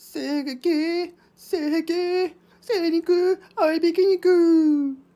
せげけせ精肉合いびき肉。